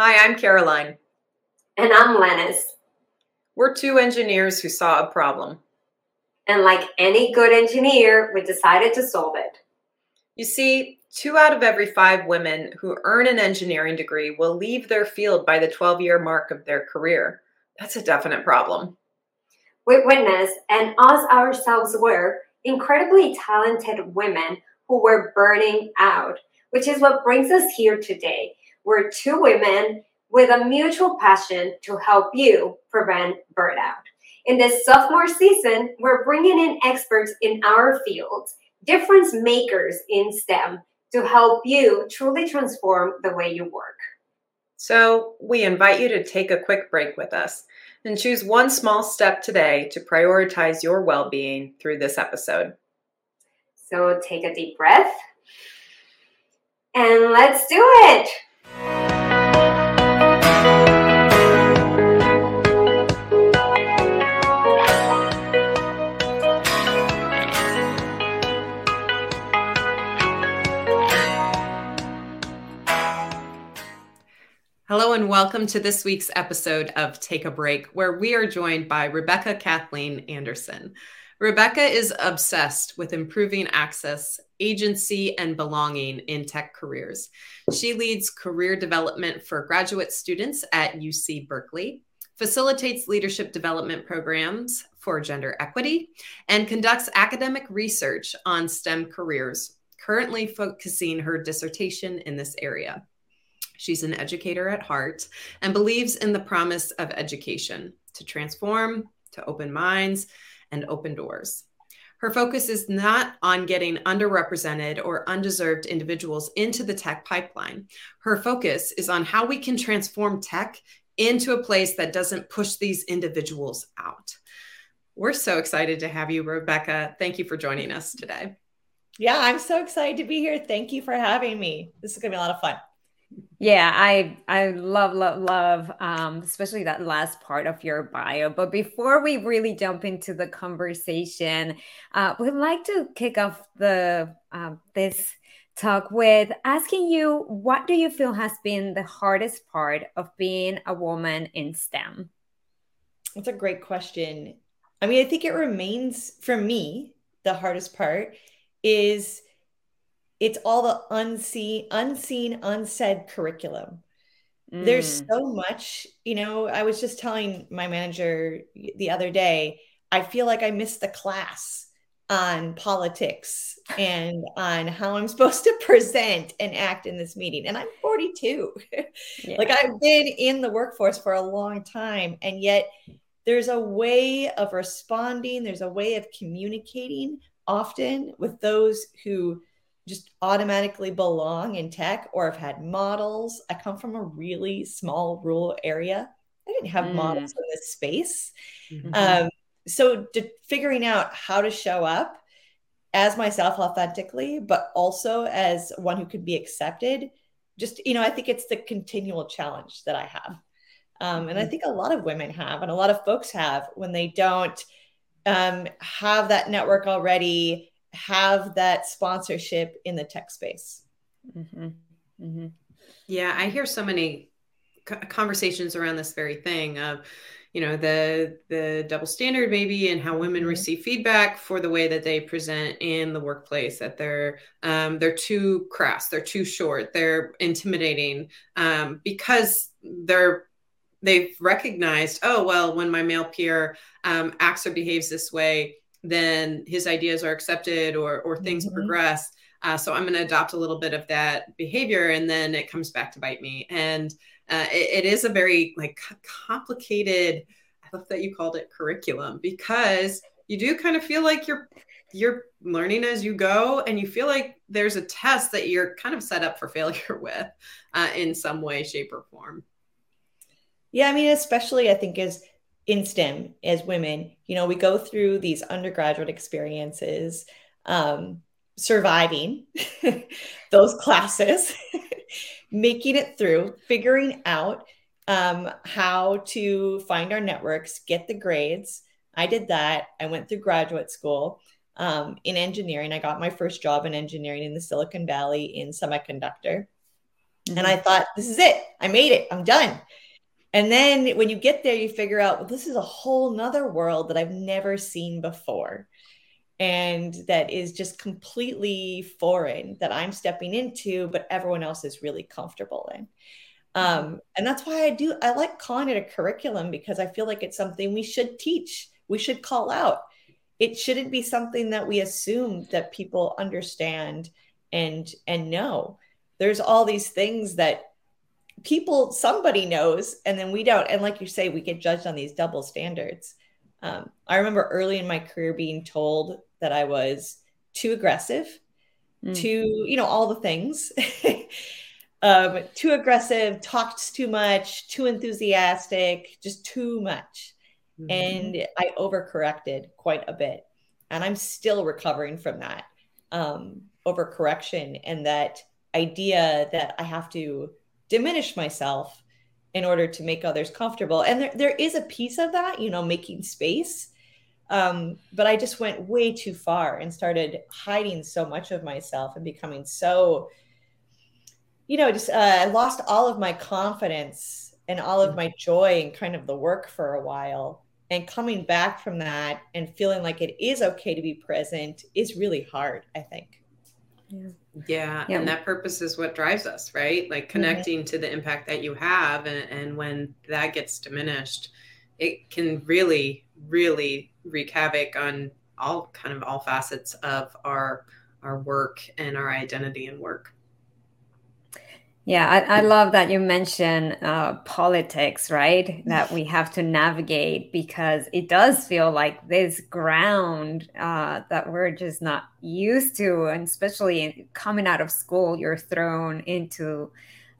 Hi, I'm Caroline. And I'm Lennis. We're two engineers who saw a problem. And like any good engineer, we decided to solve it. You see, two out of every five women who earn an engineering degree will leave their field by the 12 year mark of their career. That's a definite problem. We witnessed, and us ourselves were, incredibly talented women who were burning out, which is what brings us here today. We're two women with a mutual passion to help you prevent burnout. In this sophomore season, we're bringing in experts in our fields, difference makers in STEM, to help you truly transform the way you work. So, we invite you to take a quick break with us and choose one small step today to prioritize your well being through this episode. So, take a deep breath and let's do it. And welcome to this week's episode of Take a Break, where we are joined by Rebecca Kathleen Andersen. Rebecca is obsessed with improving access, agency, and belonging in tech careers. She leads career development for graduate students at UC Berkeley, facilitates leadership development programs for gender equity, and conducts academic research on STEM careers, currently focusing her dissertation in this area. She's an educator at heart and believes in the promise of education to transform, to open minds, and open doors. Her focus is not on getting underrepresented or undeserved individuals into the tech pipeline. Her focus is on how we can transform tech into a place that doesn't push these individuals out. We're so excited to have you, Rebecca. Thank you for joining us today. Yeah, I'm so excited to be here. Thank you for having me. This is going to be a lot of fun. Yeah, I I love love love um especially that last part of your bio. But before we really jump into the conversation, uh we'd like to kick off the uh, this talk with asking you what do you feel has been the hardest part of being a woman in STEM? That's a great question. I mean, I think it remains for me the hardest part is it's all the unseen unseen unsaid curriculum mm. there's so much you know i was just telling my manager the other day i feel like i missed the class on politics and on how i'm supposed to present and act in this meeting and i'm 42 yeah. like i've been in the workforce for a long time and yet there's a way of responding there's a way of communicating often with those who just automatically belong in tech or have had models. I come from a really small rural area. I didn't have mm. models in this space. Mm-hmm. Um, so to, figuring out how to show up as myself authentically, but also as one who could be accepted, just, you know, I think it's the continual challenge that I have. Um, and I mm-hmm. think a lot of women have, and a lot of folks have when they don't um, have that network already have that sponsorship in the tech space. Mm-hmm. Mm-hmm. Yeah, I hear so many conversations around this very thing of you know the the double standard maybe and how women mm-hmm. receive feedback for the way that they present in the workplace that they're um, they're too crass they're too short they're intimidating um, because they're they've recognized oh well when my male peer um, acts or behaves this way then his ideas are accepted or or things mm-hmm. progress. Uh, so I'm going to adopt a little bit of that behavior, and then it comes back to bite me. And uh, it, it is a very like complicated. I love that you called it curriculum because you do kind of feel like you're you're learning as you go, and you feel like there's a test that you're kind of set up for failure with uh, in some way, shape, or form. Yeah, I mean, especially I think as in STEM as women, you know, we go through these undergraduate experiences, um, surviving those classes, making it through, figuring out um, how to find our networks, get the grades. I did that. I went through graduate school um, in engineering. I got my first job in engineering in the Silicon Valley in semiconductor. Mm-hmm. And I thought, this is it. I made it. I'm done. And then when you get there, you figure out, well, this is a whole nother world that I've never seen before. And that is just completely foreign that I'm stepping into, but everyone else is really comfortable in. Um, and that's why I do, I like calling it a curriculum because I feel like it's something we should teach, we should call out. It shouldn't be something that we assume that people understand and and know. There's all these things that people somebody knows and then we don't. And like you say we get judged on these double standards. Um, i remember early in my career being told that i was too aggressive mm. too you know all the things. Um, too aggressive talked too much too enthusiastic just too much. Mm-hmm. and i overcorrected quite a bit. And i'm still recovering from that um, overcorrection and that idea that i have to diminish myself in order to make others comfortable. And there, there is a piece of that, you know, making space. Um, but I just went way too far and started hiding so much of myself and becoming so, you know, just uh, I lost all of my confidence and all of my joy and kind of the work for a while. And coming back from that and feeling like it is okay to be present is really hard, I think. Yeah. yeah. yeah. And that purpose is what drives us, right? Like mm-hmm. connecting mm-hmm. to the impact that you have. And, and when that gets diminished, it can really, really wreak havoc on all kind of all facets of our our work and our identity and work. Yeah, I, I, love that you mention uh, politics, right? That we have to navigate because it does feel like this ground uh, that we're just not used to. And especially coming out of school, you're thrown into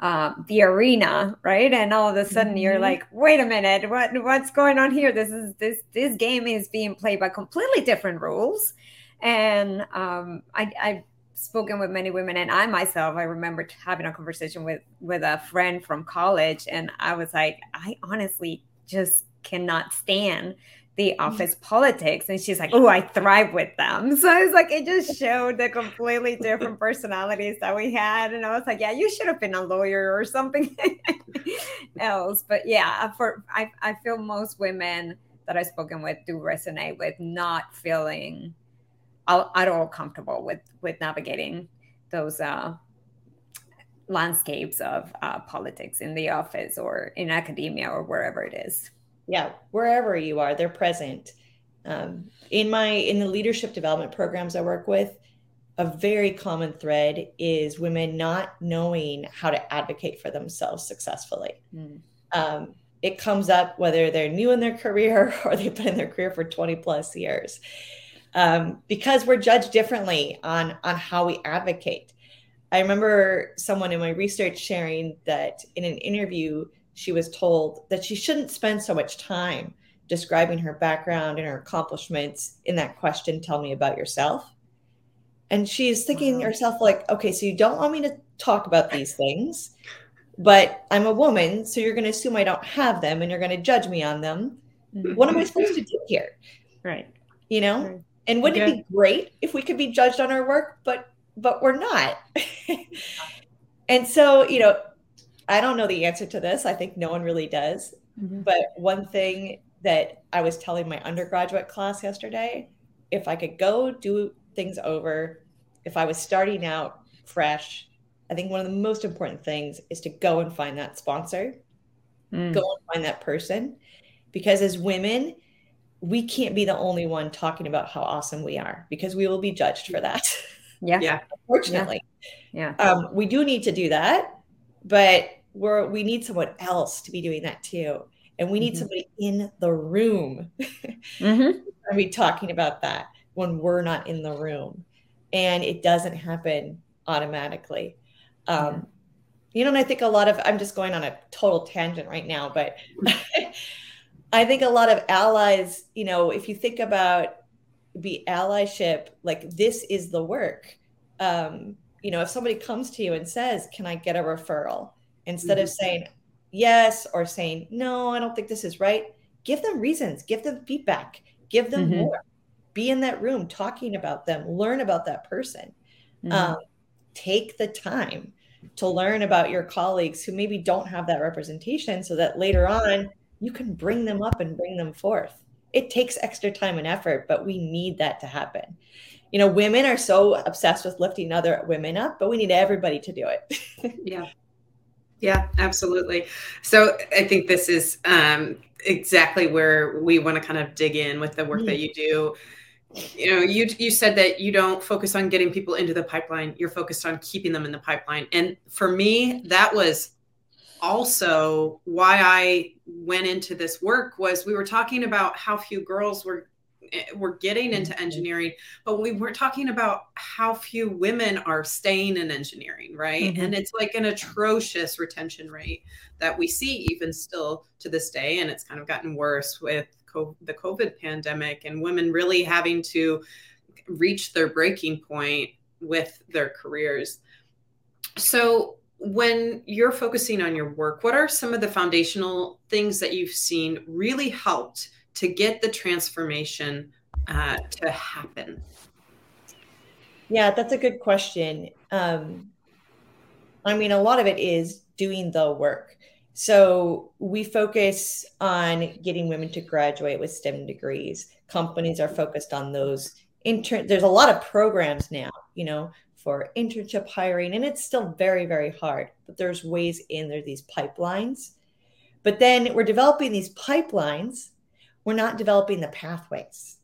uh, the arena, right? And all of a sudden mm-hmm. you're like, wait a minute, what what's going on here? This is this this game is being played by completely different rules. And um, I, I spoken with many women and i myself i remember having a conversation with with a friend from college and i was like i honestly just cannot stand the mm-hmm. office politics. And she's like oh i thrive with them. So i was like it just showed the completely different personalities that we had and i was like yeah you should have been a lawyer or something else. But yeah for I, I feel most women that i've spoken with do resonate with not feeling at all comfortable with with navigating those uh, landscapes of uh, politics in the office or in academia or wherever it is. Yeah, wherever you are, they're present. Um, in my in the leadership development programs I work with, a very common thread is women not knowing how to advocate for themselves successfully. Mm. Um, it comes up whether they're new in their career or they've been in their career for 20 plus years um, because we're judged differently on on how we advocate. I remember someone in my research sharing that in an interview she was told that she shouldn't spend so much time describing her background and her accomplishments in that question tell me about yourself and she's thinking wow. herself like okay so you don't want me to talk about these things but i'm a woman so you're going to assume i don't have them and you're going to judge me on them mm-hmm. what am i supposed to do here right you know right. And wouldn't okay. it be great if we could be judged on our work, but but we're not. and so, you know, I don't know the answer to this. I think no one really does. Mm-hmm. But one thing that I was telling my undergraduate class yesterday, if I could go do things over, if I was starting out fresh, I think one of the most important things is to go and find that sponsor, mm. go and find that person. Because as women, we can't be the only one talking about how awesome we are because we will be judged for that. Yeah. Yeah. Unfortunately. Yeah. yeah. Um, we do need to do that, but we're we need someone else to be doing that too. And we need mm-hmm. somebody in the room mm-hmm. to be talking about that when we're not in the room. And it doesn't happen automatically. Um, yeah. you know, and I think a lot of I'm just going on a total tangent right now, but I think a lot of allies, you know, if you think about the allyship, like this is the work. Um, you know, if somebody comes to you and says, Can I get a referral? Instead mm-hmm. of saying yes or saying, No, I don't think this is right, give them reasons, give them feedback, give them mm-hmm. more. Be in that room talking about them, learn about that person. Mm-hmm. Um, take the time to learn about your colleagues who maybe don't have that representation so that later on you can bring them up and bring them forth. It takes extra time and effort, but we need that to happen. You know, women are so obsessed with lifting other women up, but we need everybody to do it. yeah. Yeah, absolutely. So I think this is um, exactly where we want to kind of dig in with the work mm-hmm. that you do you know you you said that you don't focus on getting people into the pipeline you're focused on keeping them in the pipeline and for me that was also why i went into this work was we were talking about how few girls were eh, were getting into mm-hmm. engineering but we were talking about how few women are staying in engineering right mm-hmm. and it's like an atrocious retention rate that we see even still to this day and it's kind of gotten worse with the COVID pandemic and women really having to reach their breaking point with their careers. So, when you're focusing on your work, what are some of the foundational things that you've seen really helped to get the transformation uh, to happen? Yeah, that's a good question. Um, I mean, a lot of it is doing the work. So we focus on getting women to graduate with STEM degrees. Companies are focused on those. Intern- There's a lot of programs now, you know, for internship hiring, and it's still very, very hard. But there's ways in there, these pipelines. But then we're developing these pipelines. We're not developing the pathways.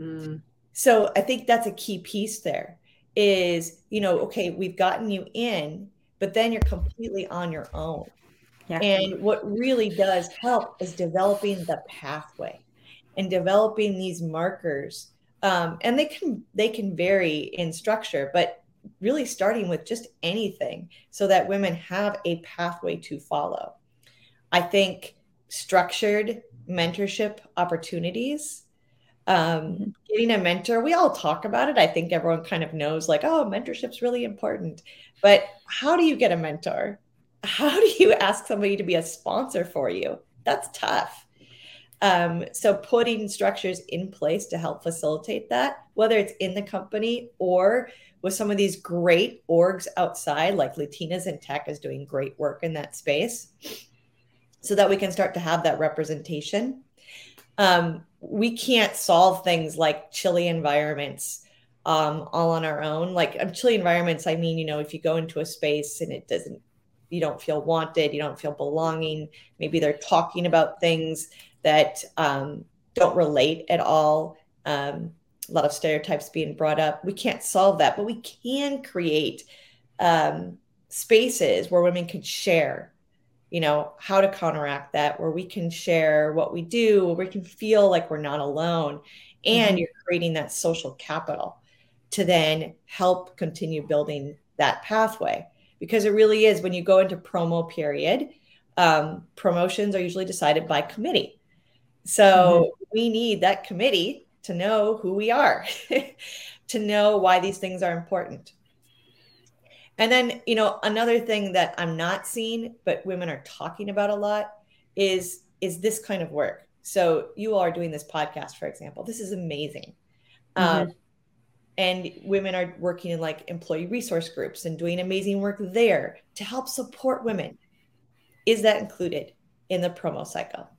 Mm. So I think that's a key piece there. Is you know, okay, we've gotten you in, but then you're completely on your own yeah. And what really does help is developing the pathway and developing these markers. Um, and they can they can vary in structure, but really starting with just anything so that women have a pathway to follow. I think structured mentorship opportunities um, mm-hmm. getting a mentor we all talk about it i think everyone kind of knows like oh mentorship's really important but how do you get a mentor how do you ask somebody to be a sponsor for you? That's tough. Um, so putting structures in place to help facilitate that, whether it's in the company or with some of these great orgs outside, like Latinas in Tech is doing great work in that space, so that we can start to have that representation. Um, we can't solve things like chilly environments um, all on our own. Like um, chilly environments, I mean, you know, if you go into a space and it doesn't you don't feel wanted, you don't feel belonging. Maybe they're talking about things that um, don't relate at all. Um, a lot of stereotypes being brought up. We can't solve that, but we can create um, spaces where women can share, you know, how to counteract that, where we can share what we do, where we can feel like we're not alone. And mm-hmm. you're creating that social capital to then help continue building that pathway because it really is when you go into promo period um, promotions are usually decided by committee so mm-hmm. we need that committee to know who we are to know why these things are important. And then you know another thing that i'm not seeing but women are talking about a lot is is this kind of work. So you all are doing this podcast for example. This is amazing. Mm-hmm. um, and women are working in like employee resource groups and doing amazing work there to help support women. Is that included in the promo cycle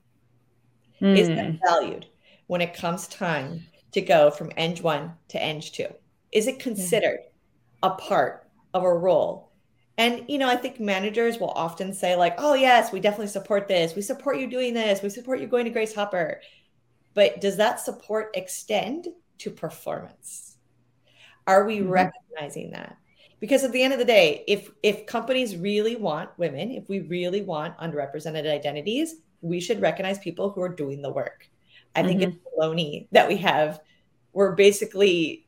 mm. is that hmm. valued when it comes time to go from eng 1 to eng 2 is it considered yeah. a part of a role and you know i think managers will often say like oh yes we definitely support this we support you doing this we support you going to grace hopper but does that support extend to performance are we mm-hmm. recognizing that? Because at the end of the day, if if companies really want women, if we really want underrepresented identities, we should recognize people who are doing the work. I think mm-hmm. it's baloney that we have. We're basically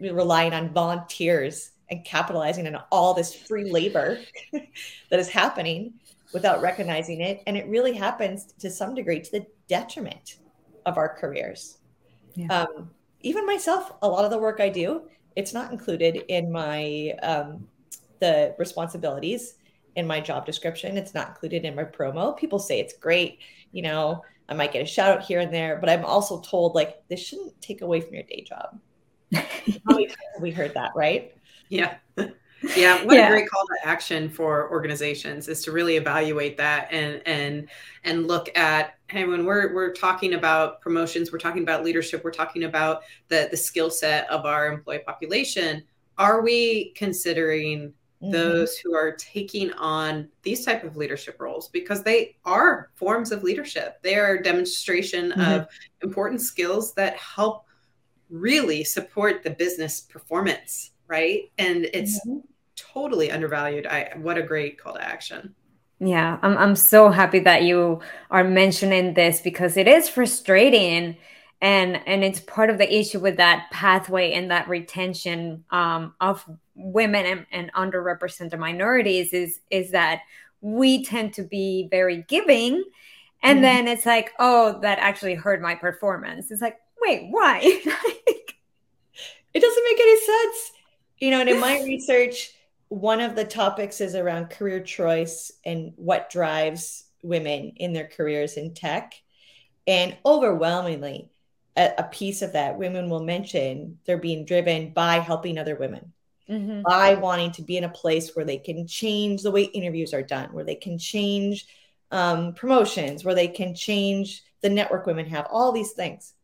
relying on volunteers and capitalizing on all this free labor that is happening without recognizing it. And it really happens to some degree to the detriment of our careers. Yeah. Um, even myself, a lot of the work I do it's not included in my um, the responsibilities in my job description. It's not included in my promo. People say it's great, you know. I might get a shout out here and there, but I'm also told like this shouldn't take away from your day job. How many times have we heard that, right? Yeah. yeah what yeah. a great call to action for organizations is to really evaluate that and and and look at hey when we're we're talking about promotions we're talking about leadership we're talking about the the skill set of our employee population are we considering. Those who are taking on these type of leadership roles because they are forms of leadership. They are a demonstration mm-hmm. of important skills that help really support the business performance right? And it's mm-hmm. totally undervalued. I what a great call to action. Yeah I'm, I'm so happy that you are mentioning this because it is frustrating and and it's part of the issue with that pathway and that retention um, of women and, and underrepresented minorities is is that we tend to be very giving and mm. then it's like oh that actually hurt my performance it's like wait why it doesn't make any sense you know, and in my research, one of the topics is around career choice and what drives women in their careers in tech. And overwhelmingly, a, a piece of that, women will mention they're being driven by helping other women, mm-hmm. by wanting to be in a place where they can change the way interviews are done, where they can change um, promotions, where they can change the network women have, all these things.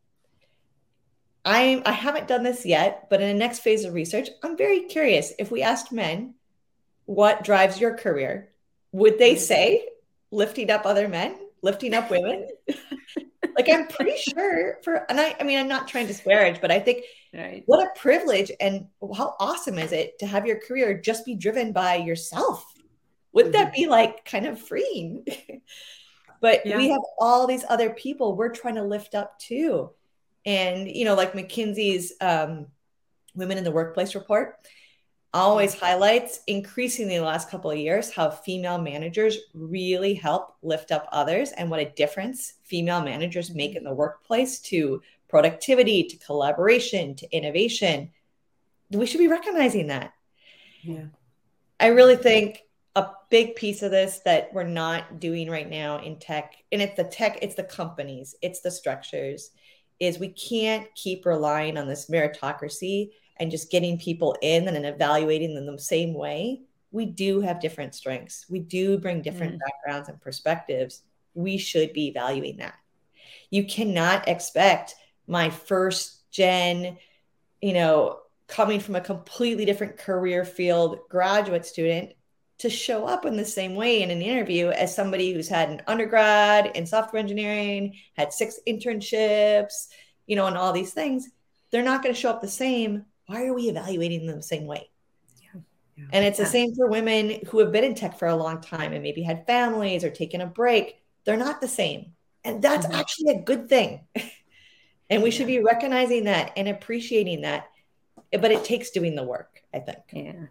I, I haven't done this yet, but in the next phase of research, I'm very curious. If we asked men, what drives your career, would they mm-hmm. say lifting up other men, lifting up women? like I'm pretty sure for, and I, I mean, I'm not trying to disparage, but I think right. what a privilege and how awesome is it to have your career just be driven by yourself? Wouldn't mm-hmm. that be like kind of freeing? but yeah. we have all these other people we're trying to lift up too and, you know, like McKinsey's um, Women in the Workplace report always highlights increasingly in the last couple of years how female managers really help lift up others and what a difference female managers make in the workplace to productivity, to collaboration, to innovation. We should be recognizing that. Yeah. I really think a big piece of this that we're not doing right now in tech, and it's the tech, it's the companies, it's the structures, is we can't keep relying on this meritocracy and just getting people in and then evaluating them the same way. We do have different strengths. We do bring different mm. backgrounds and perspectives. We should be valuing that. You cannot expect my first gen, you know, coming from a completely different career field graduate student to show up in the same way in an interview as somebody who's had an undergrad in software engineering, had six internships, you know, and all these things, they're not going to show up the same. Why are we evaluating them the same way? Yeah. Yeah. And it's yeah. the same for women who have been in tech for a long time and maybe had families or taken a break. They're not the same. And that's mm-hmm. actually a good thing. and we should be recognizing that and appreciating that. But it takes doing the work, I think. Yeah.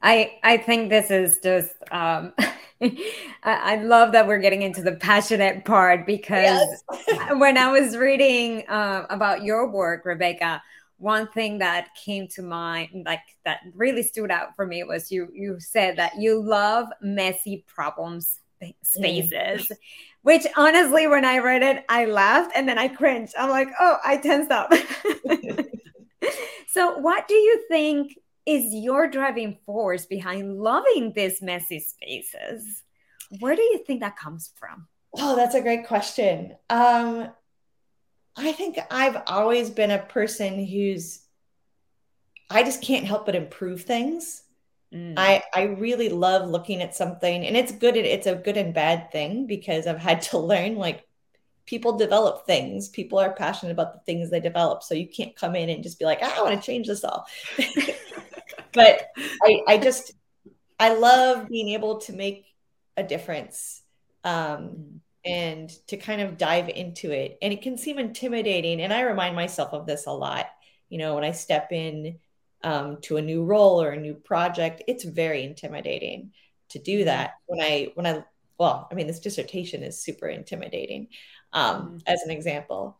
I I think this is just um, I, I, love that we're getting into the passionate part because yes. when I was reading uh, about your work, Rebecca, one thing that came to mind, like that really stood out for me, was you you said that you love messy problems spaces. Mm. Which honestly, when I read it, I laughed and then I cringed. I'm like, oh, I tensed up. so, what do you think is your driving force behind loving these messy spaces? Where do you think that comes from? Oh, that's a great question. Um, I think I've always been a person who's I just can't help but improve things. Mm. I I really love looking at something and it's good it's a good and bad thing because I've had to learn like people develop things. People are passionate about the things they develop. So you can't come in and just be like, ah, I want to change this all. but I, I just I love being able to make a difference um, and to kind of dive into it. And it can seem intimidating. And I remind myself of this a lot. You know, when I step in um, to a new role or a new project, it's very intimidating to do mm-hmm. that. When I when I well, I mean, this dissertation is super intimidating um, mm-hmm. as an example.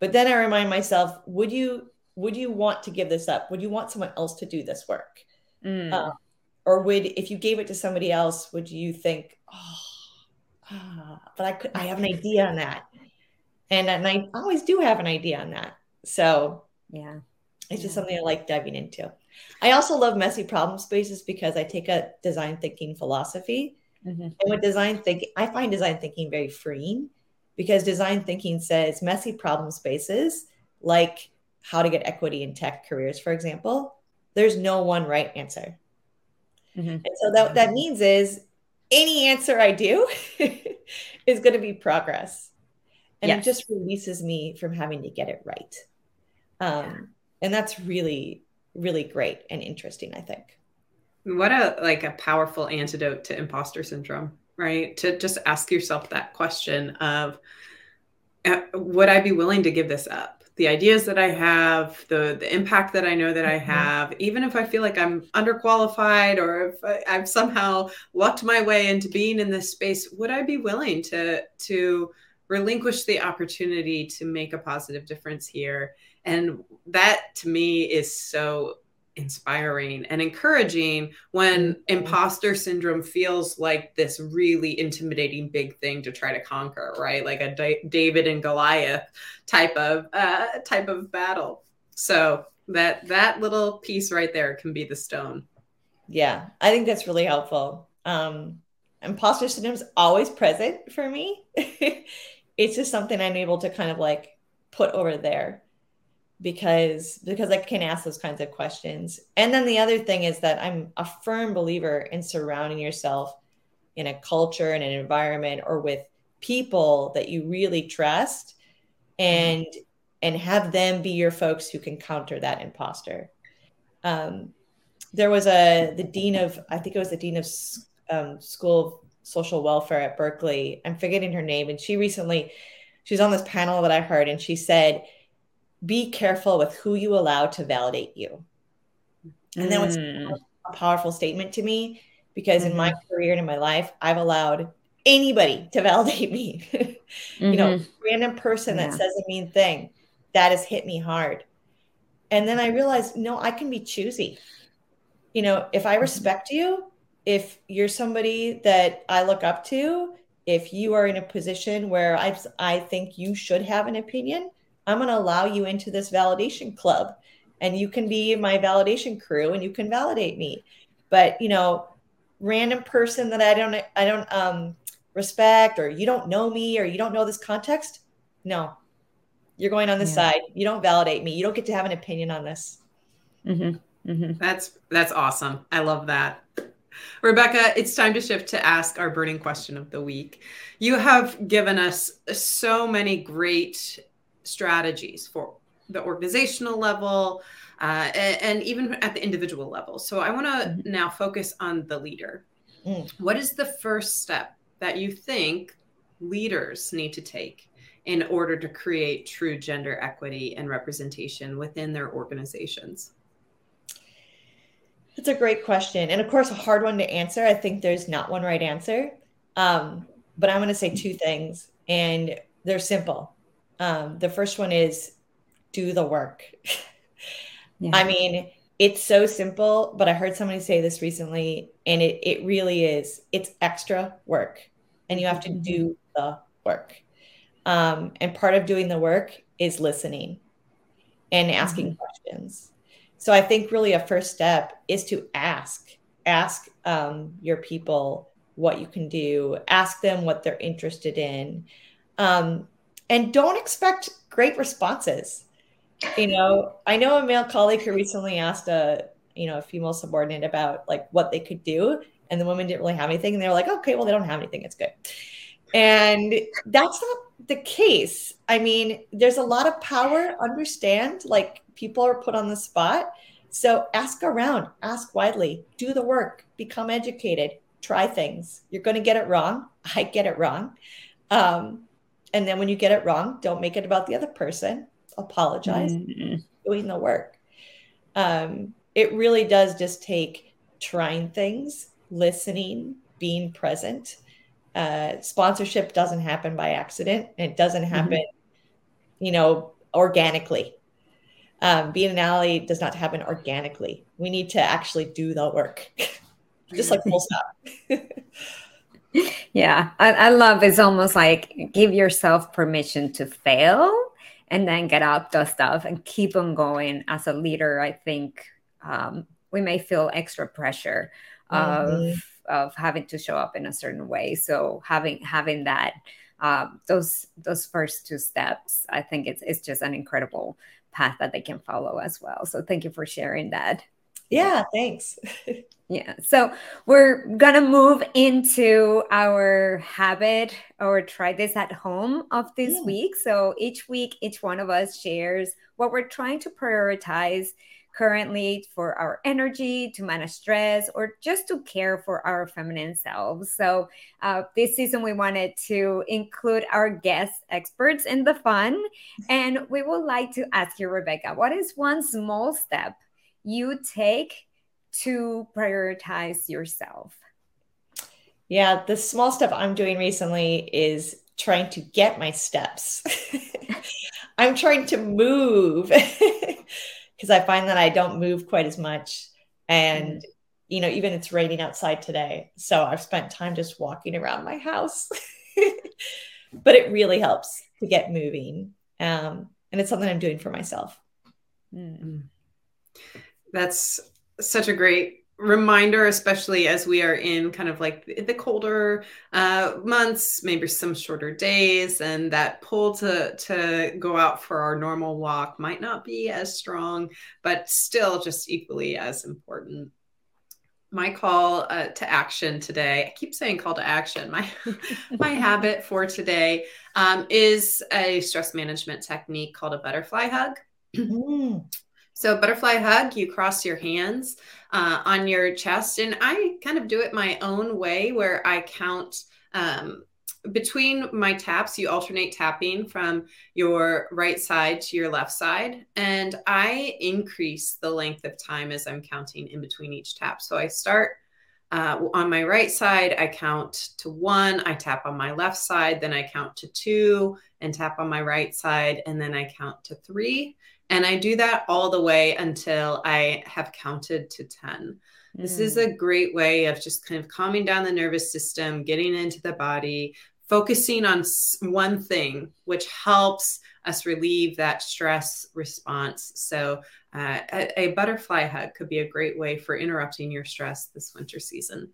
But then I remind myself, would you would you want to give this up? Would you want someone else to do this work? Mm. Uh, or would, if you gave it to somebody else, would you think, oh, but I could, I have an idea on that. And, and I always do have an idea on that. So yeah, it's just something I like diving into. I also love messy problem spaces because I take a design thinking philosophy. Mm-hmm. And with design thinking, I find design thinking very freeing because design thinking says messy problem spaces, like how to get equity in tech careers, for example, there's no one right answer. Mm-hmm. And so that, that means is any answer I do is going to be progress. And yes. it just releases me from having to get it right. Um, and that's really, really great and interesting, I think. What a like a powerful antidote to imposter syndrome, right? To just ask yourself that question of uh, would I be willing to give this up? The ideas that I have, the the impact that I know that I mm-hmm. have, even if I feel like I'm underqualified or if I, I've somehow lucked my way into being in this space, would I be willing to to relinquish the opportunity to make a positive difference here? And that to me is so inspiring and encouraging when mm-hmm. imposter syndrome feels like this really intimidating big thing to try to conquer right? Like a D- david and goliath type of uh, type of battle. So that that little piece right there can be the stone. Yeah i think that's really helpful. Um imposter syndrome is always present for me. It's just something i'm able to kind of like put over there because because I can ask those kinds of questions. And then the other thing is that I'm a firm believer in surrounding yourself in a culture and an environment or with people that you really trust and mm-hmm. and have them be your folks who can counter that imposter. Um, there was a the dean of I think it was the dean of um, school of social welfare at Berkeley. I'm forgetting her name, and she recently she's on this panel that I heard, and she said be careful with who you allow to validate you. And that was mm. a powerful statement to me because mm-hmm. in my mm-hmm. career and in my life, I've allowed anybody to validate me. mm-hmm. You know, mm-hmm. random person yeah. that says a mean thing that has hit me hard. And then I realized, no, I can be choosy. You know, if I mm-hmm. respect you, if you're somebody that I look up to, if you are in a position where I I think you should have an opinion, I'm going to allow you into this validation club and you can be my validation crew and you can validate me. But, you know, random person that I don't I don't um respect or you don't know me or you don't know this context, no. You're going on this yeah. side. You don't validate me. You don't get to have an opinion on this. Mm-hmm. Mm-hmm. That's that's awesome. I love that. Rebecca, it's time to shift to ask our burning question of the week. You have given us so many great strategies for the organizational level uh, and, and, even at the individual level. So I want to mm-hmm. now focus on the leader. Mm. What is the first step that you think leaders need to take in order to create true gender equity and representation within their organizations? That's a great question. And of course, a hard one to answer. I think there's not one right answer. Um, but I'm going to say two things, and they're simple. Um, the first one is do the work. yeah. I mean, it's so simple, but I heard somebody say this recently, and it, it really is. It's extra work, and you have to do mm-hmm. the work. Um, and part of doing the work is listening and asking mm-hmm. questions. So I think really a first step is to ask, ask um, your people what you can do, ask them what they're interested in. Um, and don't expect great responses. You know, I know a male colleague who recently asked a you know a female subordinate about like what they could do, and the woman didn't really have anything, and they were like, okay, well they don't have anything, it's good. And that's not the case. I mean, there's a lot of power. Understand, like people are put on the spot. So ask around, ask widely, do the work, become educated, try things. You're going to get it wrong. I get it wrong. Um, and then when you get it wrong, don't make it about the other person. Apologize, mm-hmm. doing the work. Um, it really does just take trying things, listening, being present. Uh, sponsorship doesn't happen by accident. It doesn't mm-hmm. happen, mm-hmm. you know, organically. Um, being an ally does not happen organically. We need to actually do the work, just like full stop. yeah, I, I love it's almost like give yourself permission to fail and then get up, dust off, and keep on going. As a leader, I think um, we may feel extra pressure of mm-hmm. of having to show up in a certain way. So having having that um, those those first two steps, I think it's it's just an incredible path that they can follow as well. So thank you for sharing that. Yeah, thanks. yeah. So we're going to move into our habit or try this at home of this yeah. week. So each week, each one of us shares what we're trying to prioritize currently for our energy, to manage stress, or just to care for our feminine selves. So, uh, this season, we wanted to include our guest experts in the fun. And we would like to ask you, Rebecca, what is one small step you take to prioritize yourself? Yeah, the small step I'm doing recently is trying to get my steps. I'm trying to move because I find that I don't move quite as much. And, mm. you know, even it's raining outside today. So I've spent time just walking around my house. but it really helps to get moving. Um, and it's something I'm doing for myself. Mm. That's such a great reminder, especially as we are in kind of like the colder uh, months, maybe some shorter days, and that pull to to go out for our normal walk might not be as strong, but still just equally as important. My call uh, to action today, I keep saying call to action. My my habit for today um, is a stress management technique called a butterfly hug. Mm. So, butterfly hug, you cross your hands uh, on your chest. And I kind of do it my own way where I count um, between my taps, you alternate tapping from your right side to your left side. And I increase the length of time as I'm counting in between each tap. So, I start. Uh, on my right side, I count to one. I tap on my left side, then I count to two and tap on my right side, and then I count to three. And I do that all the way until I have counted to 10. Mm. This is mm. a great way of just kind of calming down the nervous system, getting into the body, focusing on one thing, which helps us relieve that stress response. So, uh, a, a butterfly hug could be a great way for interrupting your stress this winter season.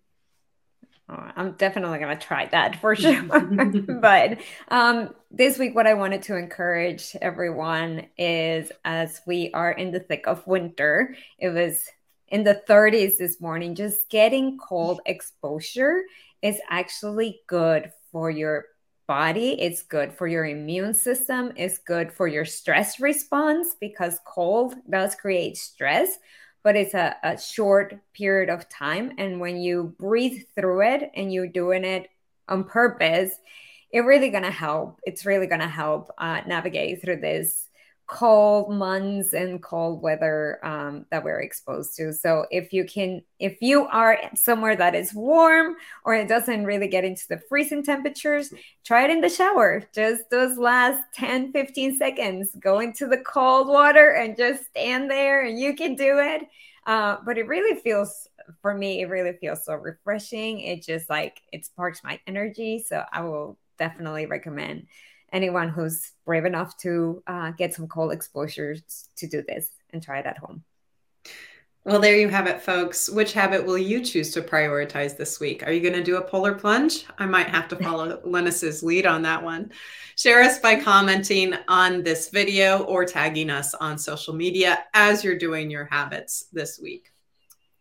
Oh, I'm definitely going to try that for sure. but um, this week, what I wanted to encourage everyone is as we are in the thick of winter, it was in the 30s this morning, just getting cold exposure is actually good for your body. It's good for your immune system. It's good for your stress response because cold does create stress but it's a, a short period of time. And when you breathe through it and you're doing it on purpose, it's really to help. It's really to help uh, navigate through this cold months and cold weather um, that we're exposed to. So if you can, if you are somewhere that is warm or it doesn't really get into the freezing temperatures, try it in the shower. Just those last 10, 15 seconds, go into the cold water and just stand there and you can do it. Uh, but it really feels, for me, it really feels so refreshing. It just like, it sparks my energy. So I will definitely recommend anyone who's brave enough to uh, get some cold exposures to do this and try it at home. Well, there you have it, folks. Which habit will you choose to prioritize this week? Are you going to do a polar plunge? I might have to follow Lennis's lead on that one. Share us by commenting on this video or tagging us on social media as you're doing your habits this week.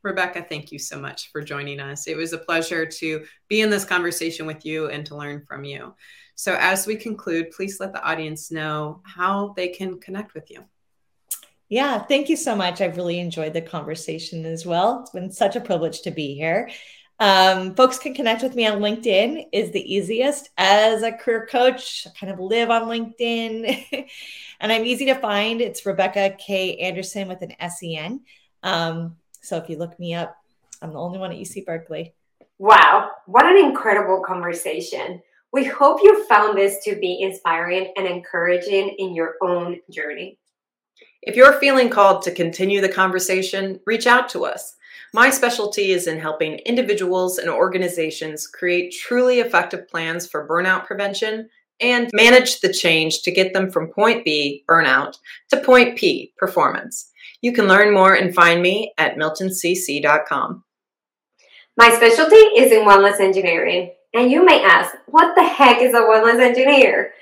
Rebecca, thank you so much for joining us. It was a pleasure to be in this conversation with you and to learn from you. So, as we conclude, please let the audience know how they can connect with you. Yeah, thank you so much. I've really enjoyed the conversation as well. It's been such a privilege to be here. Um, folks can connect with me on LinkedIn is the easiest as a career coach. I kind of live on LinkedIn and I'm easy to find. It's Rebecca K. Andersen with an S-E-N. Um, so if you look me up, I'm the only one at UC Berkeley. Wow, what an incredible conversation. We hope you found this to be inspiring and encouraging in your own journey. If you're feeling called to continue the conversation, reach out to us. My specialty is in helping individuals and organizations create truly effective plans for burnout prevention, and manage the change to get them from point B, burnout, to point P, performance. You can learn more and find me at miltoncc.com. My specialty is in wellness engineering. And you may ask, what the heck is a wellness engineer?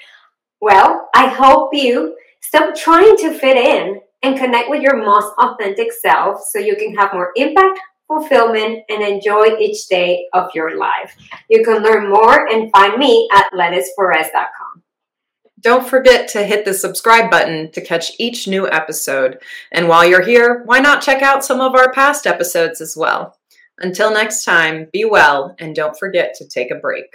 Well, I hope you stop trying to fit in and connect with your most authentic self so you can have more impact, fulfillment, and enjoy each day of your life. You can learn more and find me at lennisperez.com. Don't forget to hit the subscribe button to catch each new episode. And while you're here, why not check out some of our past episodes as well? Until next time, be well and don't forget to take a break.